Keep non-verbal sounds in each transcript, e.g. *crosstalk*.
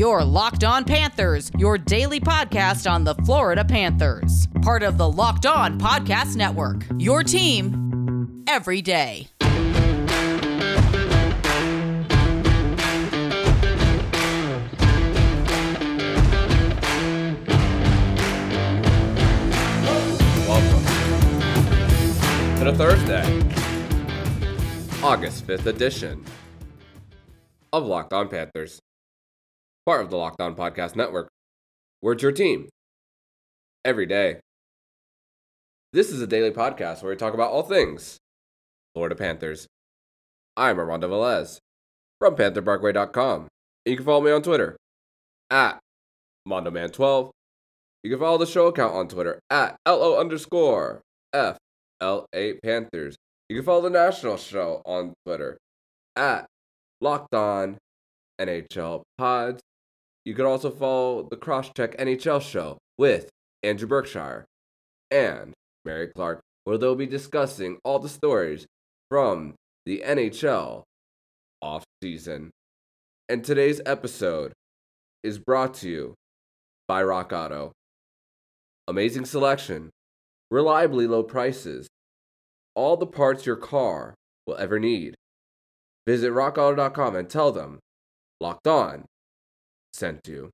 Your Locked On Panthers, your daily podcast on the Florida Panthers. Part of the Locked On Podcast Network. Your team every day. Welcome to the Thursday, August 5th edition of Locked On Panthers, part of the Locked On Podcast Network. We're your team every day. This is a daily podcast where we talk about all things Florida Panthers. I'm Armando Velez from PantherParkway.com. You can follow me on Twitter at MondoMan12. You can follow the show account on Twitter at LO underscore FLA Panthers. You can follow the national show on Twitter at Locked On NHL Pods. You could also follow the Crosscheck NHL show with Andrew Berkshire and Mary Clark, where they'll be discussing all the stories from the NHL off season. And today's episode is brought to you by Rock Auto. Amazing selection, reliably low prices, all the parts your car will ever need. Visit rockauto.com and tell them Locked On sent you.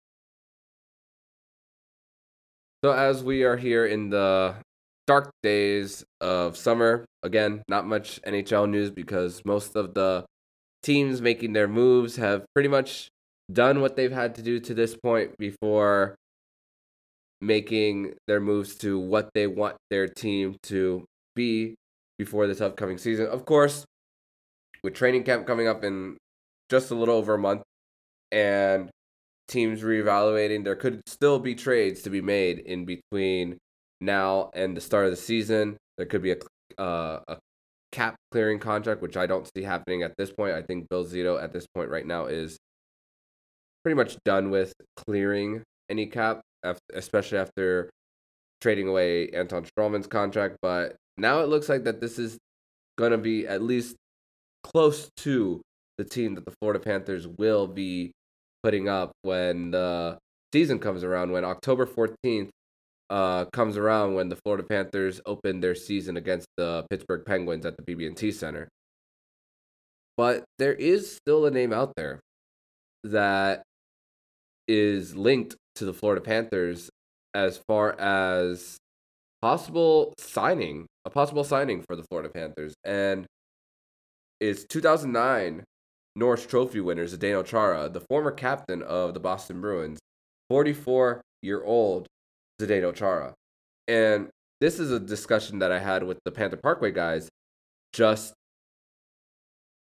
So, as we are here in the dark days of summer, again, not much NHL news because most of the teams making their moves have pretty much done what they've had to do to this point before making their moves to what they want their team to be before this upcoming season. Of course, with training camp coming up in just a little over a month and teams reevaluating, there could still be trades to be made in between now and the start of the season. There could be a, uh, a cap clearing contract, which I don't see happening at this point. I think Bill Zito at this point right now is pretty much done with clearing any cap, especially after trading away Anton Stralman's contract. But now it looks like that this is going to be at least close to the team that the Florida Panthers will be putting up when the season comes around, when October 14th uh, comes around, when the Florida Panthers open their season against the Pittsburgh Penguins at the BB&T Center. But there is still a name out there that is linked to the Florida Panthers as far as possible signing, a possible signing for the Florida Panthers. And it's 2009 Norris Trophy winners Zdeno Chara, the former captain of the Boston Bruins, 44 year old Zdeno Chara. And this is a discussion that I had with the Panther Parkway guys just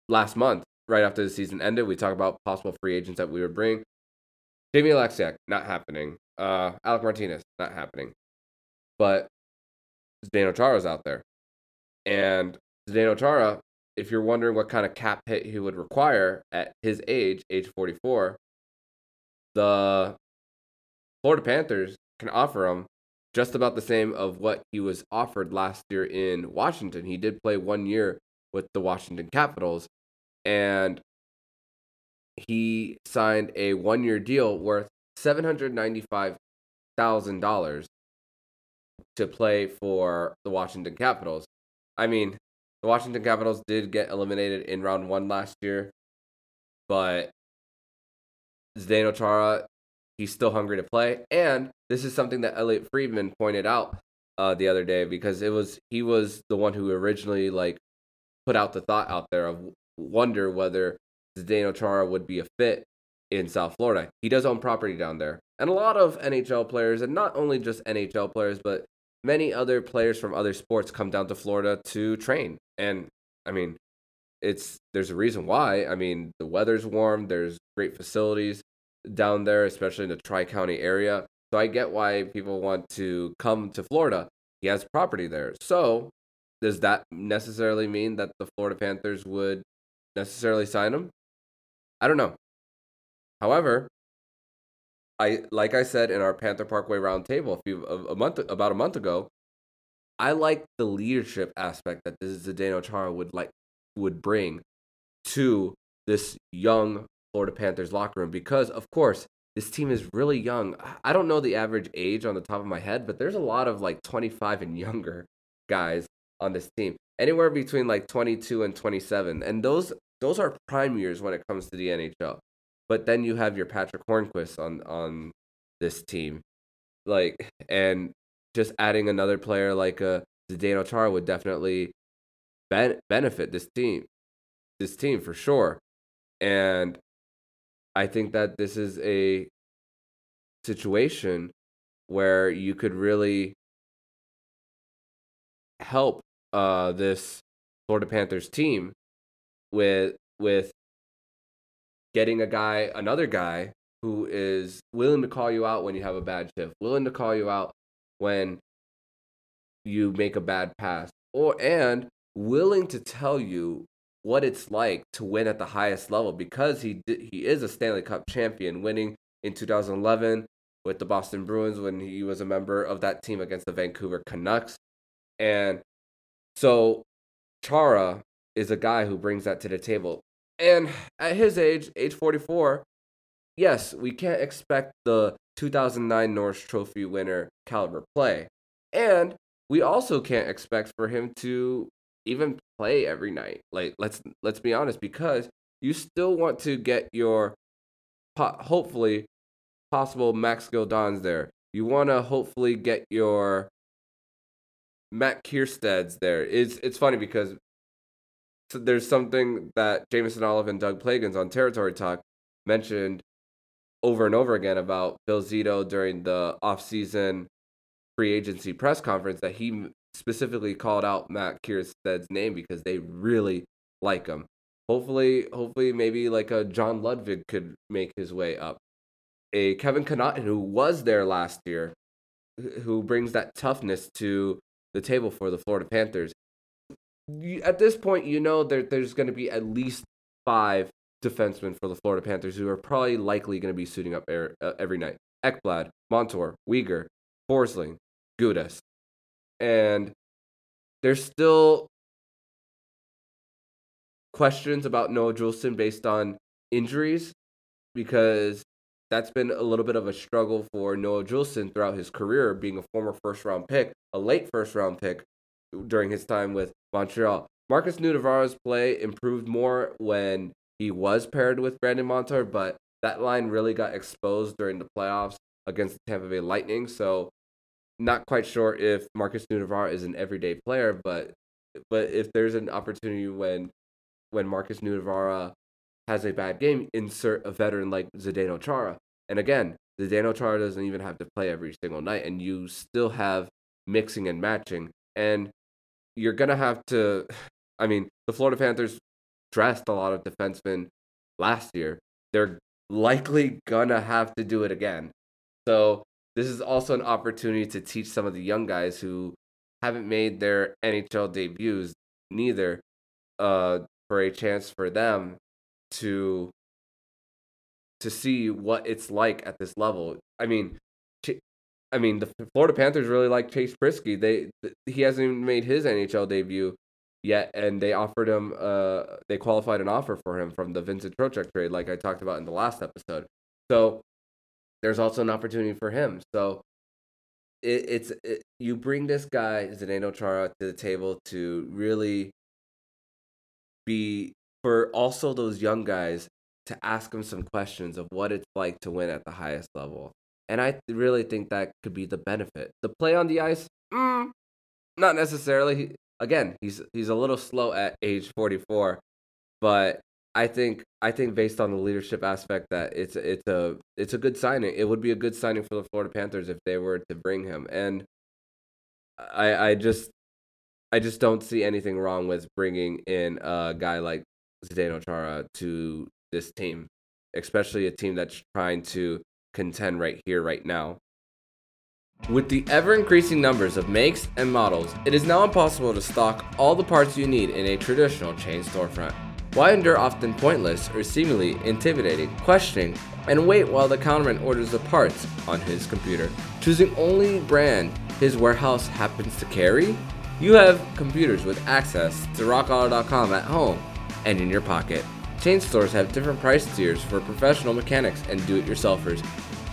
last month, right after the season ended. We talked about possible free agents that we would bring. Jamie Oleksiak, not happening. Uh, Alec Martinez, not happening. But Zdeno Chara's out there. And Zdeno Chara, if you're wondering what kind of cap hit he would require at his age, age 44, the Florida Panthers can offer him just about the same of what he was offered last year in Washington. He did play one year with the Washington Capitals, and he signed a one year deal worth $795,000 to play for the Washington Capitals. I mean, the Washington Capitals did get eliminated in round one last year, but Zdeno Chara, he's still hungry to play. And this is something that Elliot Friedman pointed out uh, the other day because it was he was the one who originally like put out the thought out there of wonder whether Zdeno Chara would be a fit in South Florida. He does own property down there. And a lot of NHL players, and not only just NHL players, but many other players from other sports come down to Florida to train. And I mean, it's there's a reason why. I mean, the weather's warm, there's great facilities down there, especially in the Tri County area. So I get why people want to come to Florida. He has property there. So does that necessarily mean that the Florida Panthers would necessarily sign him? I don't know. However, I like I said in our Panther Parkway roundtable a few a, a month about a month ago, I like the leadership aspect that this Zdeno Chara would like would bring to this young Florida Panthers locker room because of course this team is really young. I don't know the average age on the top of my head, but there's a lot of like 25 and younger guys on this team. Anywhere between like 22 and 27. And those those are prime years when it comes to the NHL. But then you have your Patrick Hornqvist on on this team. Like and just adding another player like a uh, Zdeno Chara would definitely ben- benefit this team. This team for sure. And I think that this is a situation where you could really help uh, this Florida Panthers team with with getting a guy, another guy who is willing to call you out when you have a bad shift, willing to call you out when you make a bad pass, or and willing to tell you what it's like to win at the highest level because he he is a Stanley Cup champion, winning in 2011 with the Boston Bruins when he was a member of that team against the Vancouver Canucks, and so Chara is a guy who brings that to the table. And at his age, age 44, yes, we can't expect the 2009 Norris Trophy winner caliber play. And we also can't expect for him to even play every night. Like let's let's be honest because you still want to get your hopefully possible Max Gildons there. You want to hopefully get your Matt Kiersted there. It's it's funny because there's something that Jameson Olive and Doug Plagens on Territory Talk mentioned over and over again about Bill Zito during the offseason free agency press conference that he specifically called out Matt Kiersted's name because they really like him. Hopefully, hopefully, maybe like a John Ludvig could make his way up. A Kevin Connauton who was there last year, who brings that toughness to the table for the Florida Panthers. At this point, you know there, there's going to be at least five defensemen for the Florida Panthers who are probably likely going to be suiting up air, uh, every night. Ekblad, Montour, Weegar, Forsling, Gudas. And there's still questions about Noah Juulsen based on injuries because that's been a little bit of a struggle for Noah Juulsen throughout his career, being a former first round pick, a late first round pick during his time with Montreal. Markus Nutivaara's play improved more when he was paired with Brandon Montour, but that line really got exposed during the playoffs against the Tampa Bay Lightning. So, not quite sure if Markus Nutivaara is an everyday player, but but if there's an opportunity when when Markus Nutivaara has a bad game, insert a veteran like Zdeno Chara. And again, Zdeno Chara doesn't even have to play every single night, and you still have mixing and matching. And you're gonna have to. I mean, the Florida Panthers dressed a lot of defensemen last year. They're likely gonna have to do it again. So this is also an opportunity to teach some of the young guys who haven't made their NHL debuts neither uh, for a chance for them to to see what it's like at this level. I mean, I mean, the Florida Panthers really like Chase Priskie. They he hasn't even made his NHL debut yet, and they offered him. Uh, they qualified an offer for him from the Vincent Trocheck trade, like I talked about in the last episode. So there's also an opportunity for him. So it, it's it, you bring this guy Zdeno Chara to the table to really be for also those young guys to ask him some questions of what it's like to win at the highest level. And I really think that could be the benefit. The play on the ice, mm, not necessarily. Again, he's he's a little slow at age 44, but I think I think based on the leadership aspect that it's it's a it's a good signing. It would be a good signing for the Florida Panthers if they were to bring him. And I I just I just don't see anything wrong with bringing in a guy like Zdeno Chara to this team, especially a team that's trying to contend right here, right now. With the ever increasing numbers of makes and models, it is now impossible to stock all the parts you need in a traditional chain storefront. Why endure often pointless or seemingly intimidating questioning and wait while the counterman orders the parts on his computer, choosing only brand his warehouse happens to carry? You have computers with access to rockauto.com at home and in your pocket Chain stores have different price tiers for professional mechanics and do it yourselfers.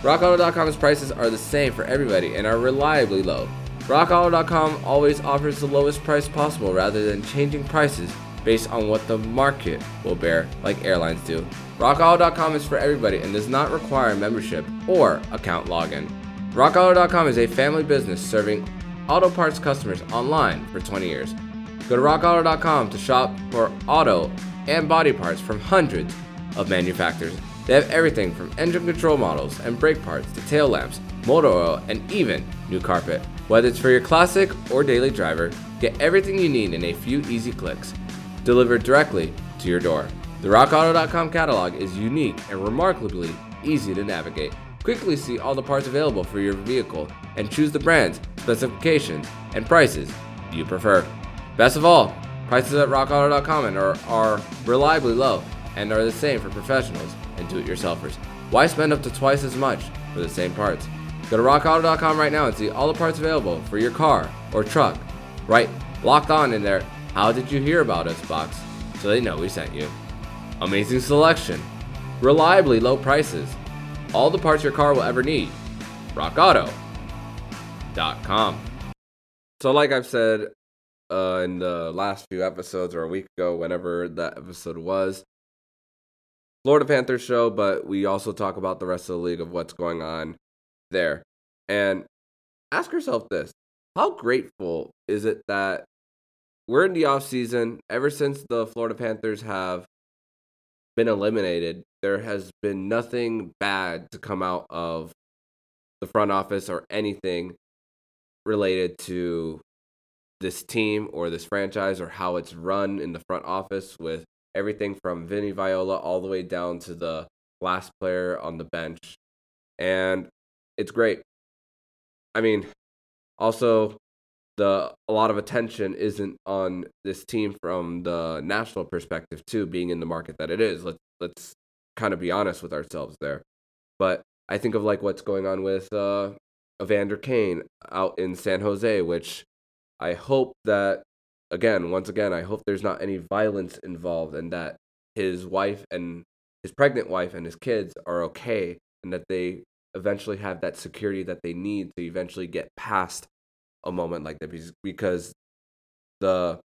RockAuto.com's prices are the same for everybody and are reliably low. RockAuto.com always offers the lowest price possible rather than changing prices based on what the market will bear, like airlines do. RockAuto.com is for everybody and does not require membership or account login. RockAuto.com is a family business serving auto parts customers online for 20 years. Go to RockAuto.com to shop for auto and body parts from hundreds of manufacturers. They have everything from engine control models and brake parts to tail lamps, motor oil, and even new carpet. Whether it's for your classic or daily driver, get everything you need in a few easy clicks, delivered directly to your door. The RockAuto.com catalog is unique and remarkably easy to navigate. Quickly see all the parts available for your vehicle and choose the brands, specifications, and prices you prefer. Best of all, prices at rockauto.com are, are reliably low and are the same for professionals and do-it-yourselfers. Why spend up to twice as much for the same parts? Go to rockauto.com right now and see all the parts available for your car or truck. Write, locked on in their. How did you hear about us box? So they know we sent you. Amazing selection, reliably low prices, all the parts your car will ever need. RockAuto.com. So, like I've said uh, in the last few episodes or a week ago, whenever that episode was, Florida Panthers show, but we also talk about the rest of the league of what's going on there. And ask yourself this how grateful is it that we're in the off season ever since the Florida Panthers have been eliminated there has been nothing bad to come out of the front office or anything related to this team or this franchise or how it's run in the front office with everything from Vinny Viola all the way down to the last player on the bench. And it's great. I mean, also the a lot of attention isn't on this team from the national perspective too, being in the market that it is. Let's let's kind of be honest with ourselves there. But I think of like what's going on with uh, Evander Kane out in San Jose, which I hope that again, once again, I hope there's not any violence involved and that his wife and his pregnant wife and his kids are okay and that they eventually have that security that they need to eventually get past a moment like that because the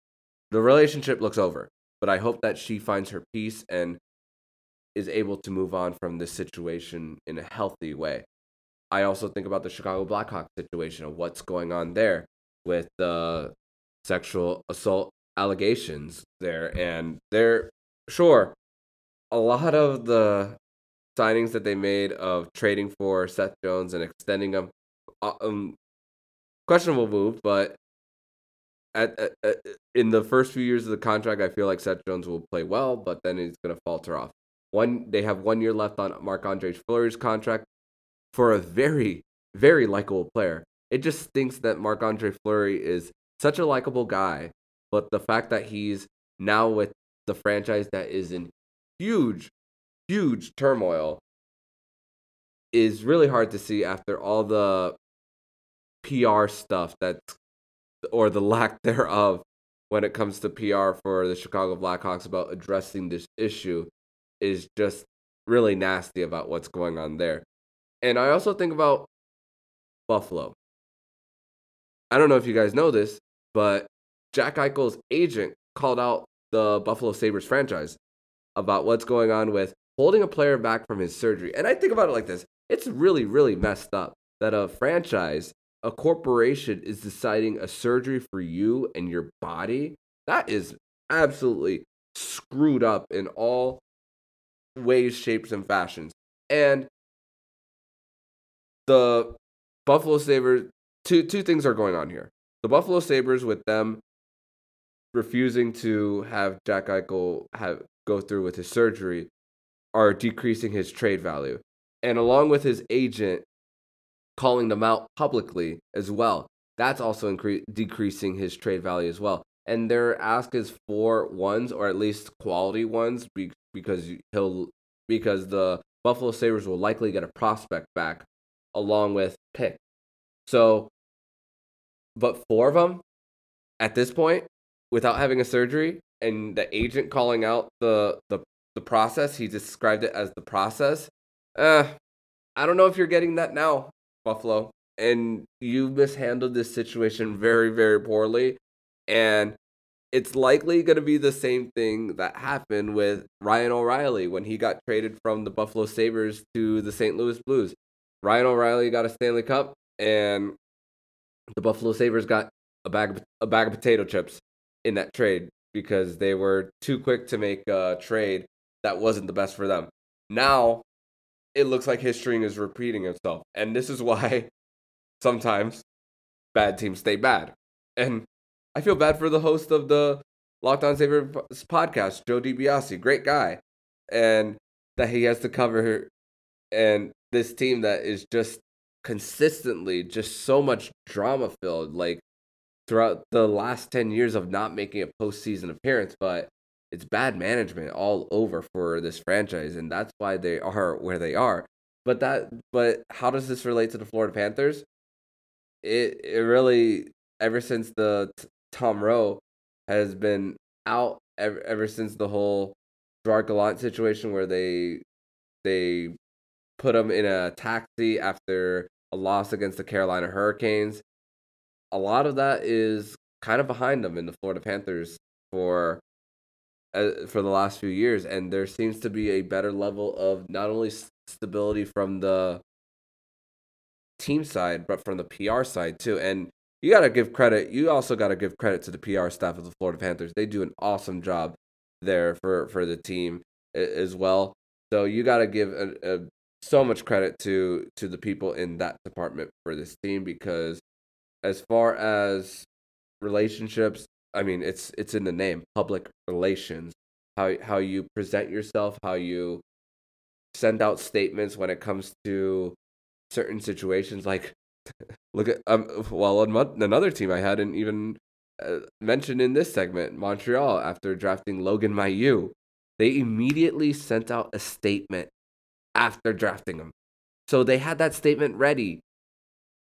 the relationship looks over but i hope that she finds her peace and is able to move on from this situation in a healthy way. I also think about the Chicago Blackhawks situation of what's going on there with the sexual assault allegations there. And they're sure a lot of the signings that they made of trading for Seth Jones and extending him, uh, um, questionable move, but at, at, at, in the first few years of the contract, I feel like Seth Jones will play well, but then he's going to falter off. One, they have one year left on Marc Andre Fleury's contract for a very, very likable player. It just stinks that Marc Andre Fleury is such a likable guy, but the fact that he's now with the franchise that is in huge, huge turmoil is really hard to see after all the PR stuff that's or the *laughs* lack thereof when it comes to PR for the Chicago Blackhawks about addressing this issue is just really nasty about what's going on there. And I also think about Buffalo. I don't know if you guys know this, but Jack Eichel's agent called out the Buffalo Sabres franchise about what's going on with holding a player back from his surgery. And I think about it like this it's really, really messed up that a franchise, a corporation, is deciding a surgery for you and your body. That is absolutely screwed up in all ways, shapes, and fashions. And the Buffalo Sabres, two two things are going on here. The Buffalo Sabres with them refusing to have Jack Eichel have go through with his surgery are decreasing his trade value. And along with his agent calling them out publicly as well, that's also incre- decreasing his trade value as well. And their ask is for ones or at least quality ones because he'll because the Buffalo Sabres will likely get a prospect back along with pick. So, but four of them at this point, without having a surgery, and the agent calling out the the the process. He described it as the process. Uh, I don't know if you're getting that now, Buffalo. And you mishandled this situation very, very poorly. And it's likely going to be the same thing that happened with Ryan O'Reilly when he got traded from the Buffalo Sabres to the St. Louis Blues. Ryan O'Reilly got a Stanley Cup, and the Buffalo Sabres got a bag of, a bag of potato chips in that trade because they were too quick to make a trade that wasn't the best for them. Now it looks like history is repeating itself. And this is *laughs* why sometimes bad teams stay bad. And I feel bad for the host of the Locked On Saber podcast, Joe DiBiase, great guy. And that he has to cover and this team that is just consistently just so much drama filled like throughout the last 10 years of not making a postseason appearance but it's bad management all over for this franchise, and that's why they are where they are. But that, but how does this relate to the Florida Panthers? It it really ever since the Tom Rowe has been out ever, ever since the whole Gerard Gallant situation where they they put him in a taxi after a loss against the Carolina Hurricanes. A lot of that is kind of behind them in the Florida Panthers for uh, for the last few years, and there seems to be a better level of not only stability from the team side, but from the PR side too. And you got to give credit. You also got to give credit to the PR staff of the Florida Panthers. They do an awesome job there for for the team as well. So you got to give a, a, so much credit to to the people in that department for this team because as far as relationships I mean, it's it's in the name, public relations. How how you present yourself, how you send out statements when it comes to certain situations. Like, *laughs* look at um, well, another team I hadn't even uh, mentioned in this segment, Montreal, after drafting Logan Mailloux, they immediately sent out a statement after drafting him. So they had that statement ready.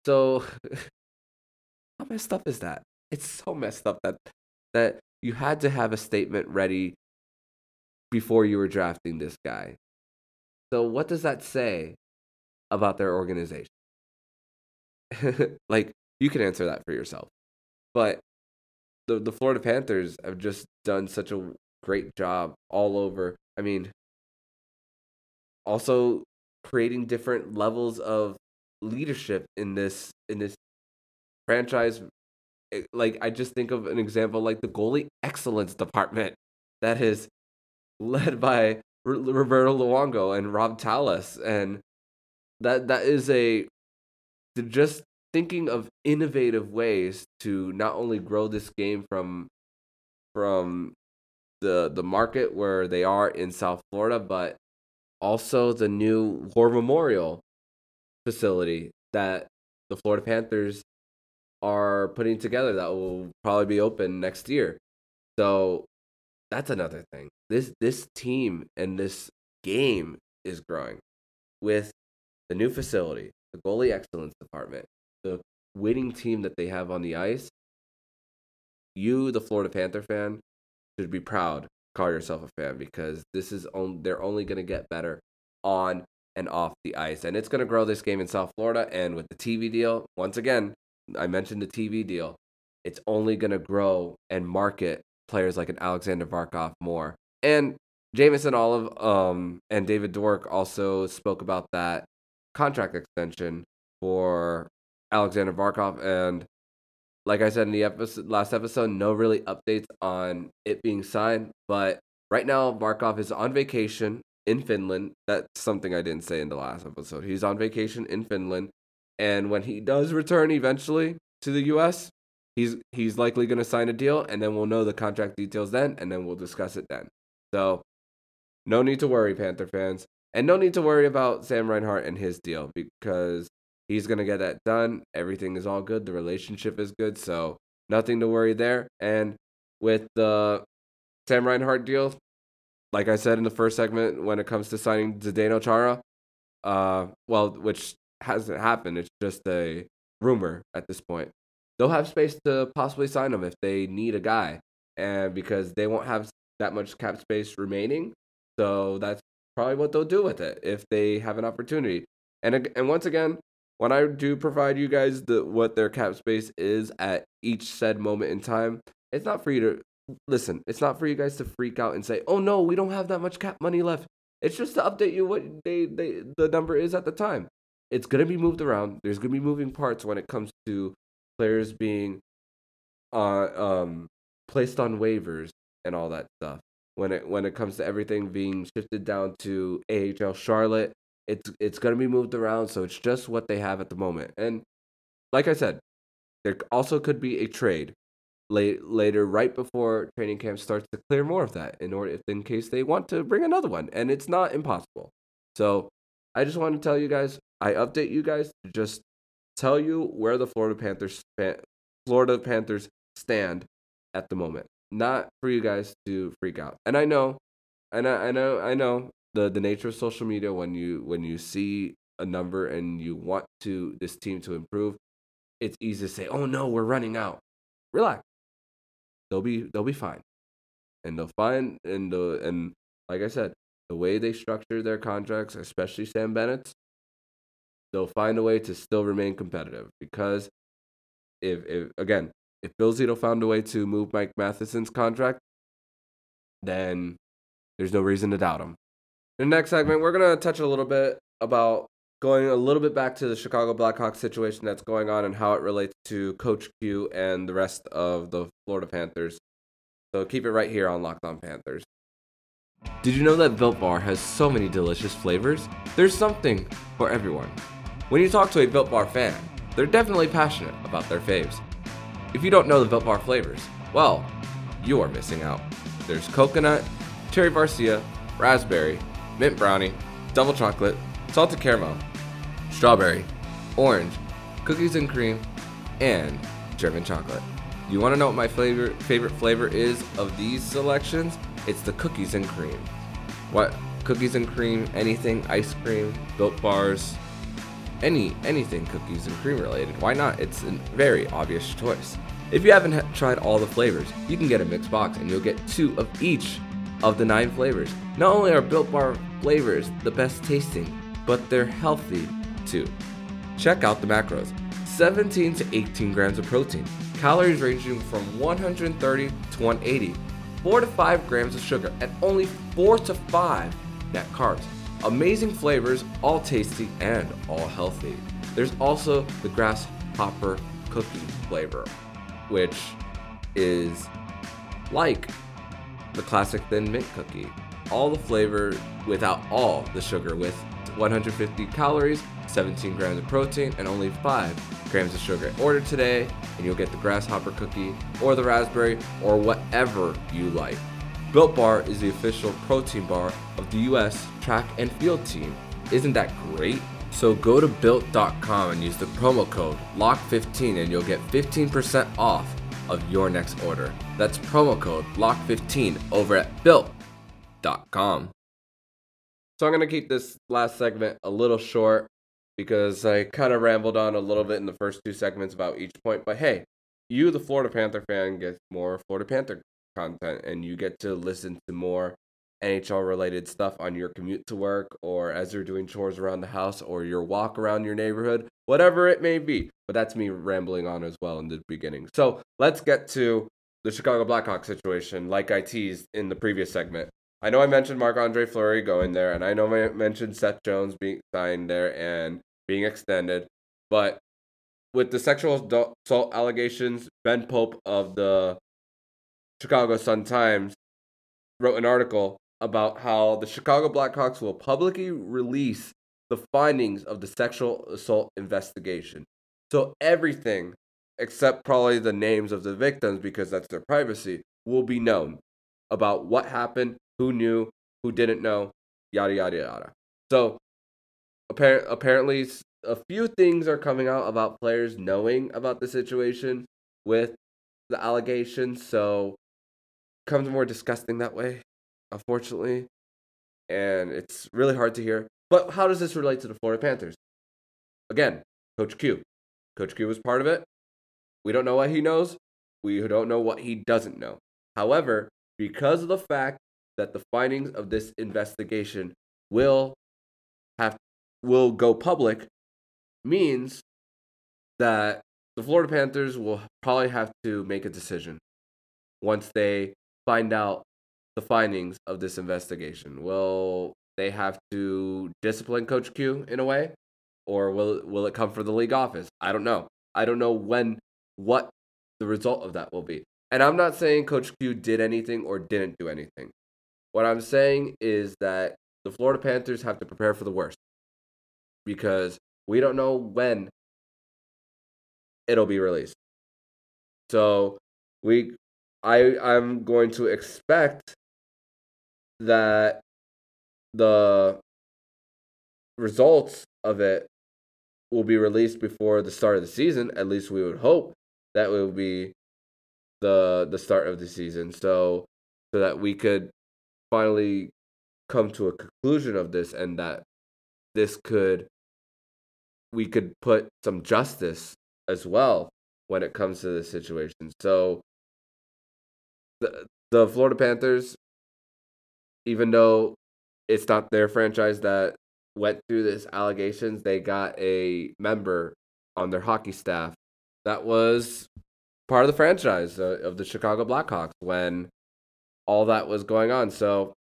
So *laughs* how messed up is that? It's so messed up that that you had to have a statement ready before you were drafting this guy. So what does that say about their organization? *laughs* like you can answer that for yourself. But the the Florida Panthers have just done such a great job all over. I mean, also creating different levels of leadership in this in this franchise. Eh, like I just think of an example like the goalie excellence department *laughs* that is led by Roberto Luongo and Robb Tallas, and that that is a just thinking of innovative ways to not only grow this game from from the the market where they are in South Florida, but also the new War Memorial facility that the Florida Panthers are putting together that will probably be open next year. So that's another thing. This this team and this game is growing with the new facility, the goalie excellence department, the winning team that they have on the ice. You, the Florida Panther fan, should be proud. Call yourself a fan because this is on. They're only going to get better on and off the ice, and it's going to grow this game in South Florida. And with the TV deal, once again, I mentioned the TV deal. It's only going to grow and market players like an Alexander Barkov more. And Jameson Olive um, and David Dwork also spoke about that contract extension for Alexander Barkov. And like I said in the episode, last episode, no really updates on it being signed. But right now, Barkov is on vacation in Finland. That's something I didn't say in the last episode. He's on vacation in Finland. And when he does return eventually to the US, he's he's likely going to sign a deal and then we'll know the contract details then and then we'll discuss it then. So no need to worry Panther fans and no need to worry about Sam Reinhart and his deal because he's going to get that done. Everything is all good. The relationship is good, so nothing to worry there. And with the Sam Reinhart deal, like I said in the first segment, when it comes to signing Zdeno Chara, uh, well, which hasn't happened. It's just a rumor at this point. They'll have space to possibly sign him if they need a guy, and because they won't have that much cap space remaining, So that's probably what they'll do with it if they have an opportunity. And and once again, when I do provide you guys the what their cap space is at each said moment in time, it's not for you to listen. It's not for you guys to freak out and say, "Oh no, we don't have that much cap money left." It's just to update you what they, they the number is at the time. It's gonna be moved around. There's gonna be moving parts when it comes to players being uh, um placed on waivers and all that stuff. When it when it comes to everything being shifted down to AHL Charlotte, it's it's gonna be moved around. So it's just what they have at the moment. And like I said, there also could be a trade late, later, right before training camp starts, to clear more of that in order, if in case they want to bring another one, and it's not impossible. So I just want to tell you guys, I update you guys to just tell you where the Florida Panthers, Florida Panthers stand at the moment, not for you guys to freak out. And I know, and I, I know, I know the the nature of social media when you when you see a number and you want to this team to improve, it's easy to say, "Oh no, we're running out." Relax they'll be they'll be fine, and they'll find and the and like I said, the way they structure their contracts, especially Sam Bennett's, they'll find a way to still remain competitive because if, if again if Bill Zito found a way to move Mike Matheson's contract, then there's no reason to doubt him. In the next segment, we're gonna touch a little bit about going a little bit back to the Chicago Blackhawks situation that's going on and how it relates to Coach Q and the rest of the Florida Panthers. So keep it right here on Locked On Panthers. Did you know that Built Bar has so many delicious flavors? There's something for everyone. When you talk to a Built Bar fan, they're definitely passionate about their faves. If you don't know the Built Bar flavors, well, you are missing out. There's coconut, cherry barcia, raspberry, mint brownie, double chocolate, salted caramel, strawberry, orange, cookies and cream, and German chocolate. You want to know what my flavor, favorite flavor is of these selections? It's the cookies and cream. What cookies and cream, anything ice cream, built bars, any anything cookies and cream related. Why not? It's a very obvious choice. If you haven't tried all the flavors, you can get a mixed box and you'll get two of each of the nine flavors. Not only are Built Bar flavors the best tasting, but they're healthy too. Check out the macros 17 to 18 grams of protein, calories ranging from 130 to 180, 4 to 5 grams of sugar, and only 4 to 5 net carbs. Amazing flavors, all tasty and all healthy. There's also the grasshopper cookie flavor, which is like the classic thin mint cookie. All the flavor without all the sugar with 150 calories, 17 grams of protein, and only 5 grams of sugar. Order today, and you'll get the grasshopper cookie, or the raspberry, or whatever you like. Built Bar is the official protein bar of the US track and field team. Isn't that great? So go to built.com and use the promo code LOCK15 and you'll get 15% off of your next order. That's promo code LOCK15 over at built.com. So I'm going to keep this last segment a little short because I kind of rambled on a little bit in the first two segments about each point. But hey, you, the Florida Panther fan, get more Florida Panther content and you get to listen to more NHL related stuff on your commute to work or as you're doing chores around the house or your walk around your neighborhood, whatever it may be. But that's me rambling on as well in the beginning. So let's get to the Chicago Blackhawks situation, like I teased in the previous segment. I know I mentioned Marc Andre Fleury going there, and I know I mentioned Seth Jones being signed there and being extended, but with the sexual assault allegations, Ben Pope of the Chicago Sun Times wrote an article about how the Chicago Blackhawks will publicly release the findings of the sexual assault investigation. So everything except probably the names of the victims because that's their privacy will be known about what happened who knew, who didn't know, yada yada yada. So apparent apparently a few things are coming out about players knowing about the situation with the allegations. So comes more disgusting that way, unfortunately. And it's really hard to hear. But how does this relate to the Florida Panthers? Again, Coach Q. Coach Q was part of it. We don't know what he knows. We don't know what he doesn't know. However, because of the fact that the findings of this investigation will have will go public means that the Florida Panthers will probably have to make a decision once they find out the findings of this investigation. Will they have to discipline Coach Q in a way, or will will it come from the league office? I don't know. I don't know when what the result of that will be. And I'm not saying Coach Q did anything or didn't do anything. What I'm saying is that the Florida Panthers have to prepare for the worst because we don't know when it'll be released. So we I I'm going to expect that the results of it will be released before the start of the season. At least we would hope that will be the the start of the season. So so that we could finally come to a conclusion of this and that this could we could put some justice as well when it comes to this situation. So the the Florida Panthers even though it's not their franchise that went through this allegations, they got a member on their hockey staff that was part of the franchise uh, of the Chicago Blackhawks when all that was going on. So,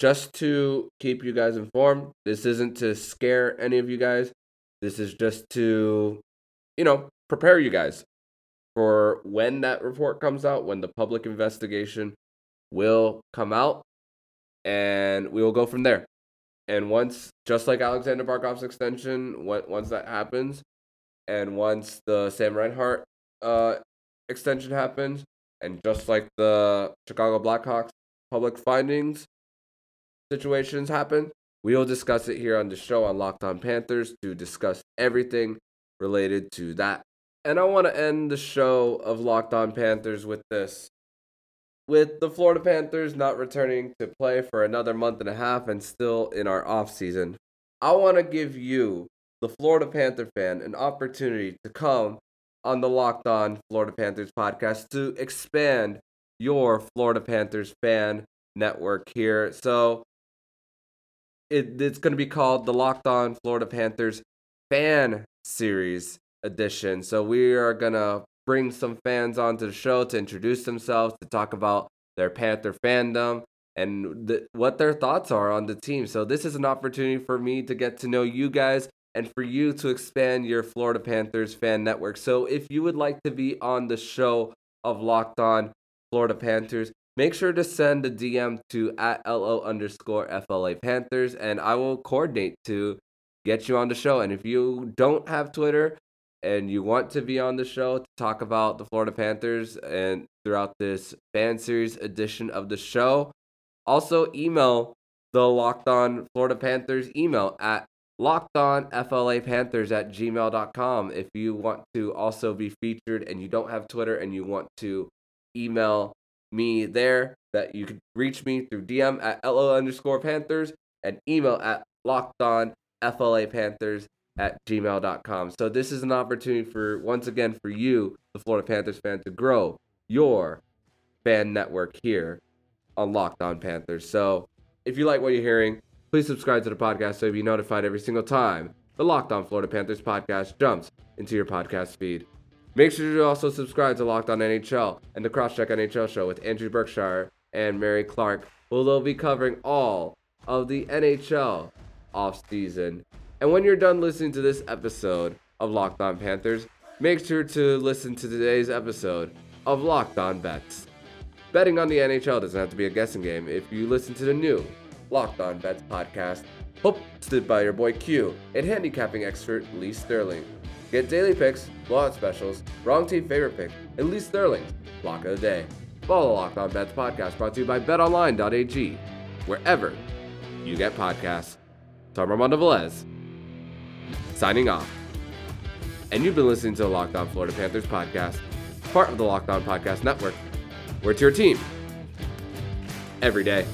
just to keep you guys informed, this isn't to scare any of you guys. This is just to, you know, prepare you guys for when that report comes out, when the public investigation will come out and we will go from there. And once, just like Alexander Barkov's extension, once that happens, and once the Sam Reinhart uh, extension happens, and just like the Chicago Blackhawks public findings situations happen, we will discuss it here on the show on Locked On Panthers to discuss everything related to that. And I want to end the show of Locked On Panthers with this with the Florida Panthers not returning to play for another month and a half and still in our off season, I want to give you, the Florida Panther fan, an opportunity to come on the Locked On Florida Panthers podcast to expand your Florida Panthers fan network here. So it, it's going to be called the Locked On Florida Panthers fan series edition. So we are going to bring some fans onto the show to introduce themselves, to talk about their Panther fandom and the, what their thoughts are on the team. So this is an opportunity for me to get to know you guys and for you to expand your Florida Panthers fan network. So if you would like to be on the show of Locked On Florida Panthers, make sure to send a DM to at LO underscore FLA Panthers and I will coordinate to get you on the show. And if you don't have Twitter, and you want to be on the show to talk about the Florida Panthers and throughout this fan series edition of the show, also email the Locked On Florida Panthers email at lockedonflapanthers at gmail.com if you want to also be featured and you don't have Twitter and you want to email me there, that you can reach me through DM at LO underscore Panthers and email at lockedonflapanthers at gmail.com. So this is an opportunity for once again for you, the Florida Panthers fan, to grow your fan network here on Locked On Panthers. So if you like what you're hearing, please subscribe to the podcast so you'll be notified every single time the Locked On Florida Panthers podcast jumps into your podcast feed. Make sure you also subscribe to Locked On NHL and the Crosscheck NHL show with Andrew Berkshire and Mary Clark, who will be covering all of the NHL offseason and when you're done listening to this episode of Locked On Panthers, make sure to listen to today's episode of Locked On Bets. Betting on the NHL doesn't have to be a guessing game if you listen to the new Locked On Bets podcast, hosted by your boy Q and handicapping expert Lee Sterling. Get daily picks, blowout specials, wrong team favorite pick, and Lee Sterling's Lock of the Day. Follow Locked On Bets podcast brought to you by BetOnline.ag, wherever you get podcasts. Tom Armando Velez signing off. And you've been listening to the Locked On Florida Panthers podcast, part of the Locked On Podcast Network. We're your team every day.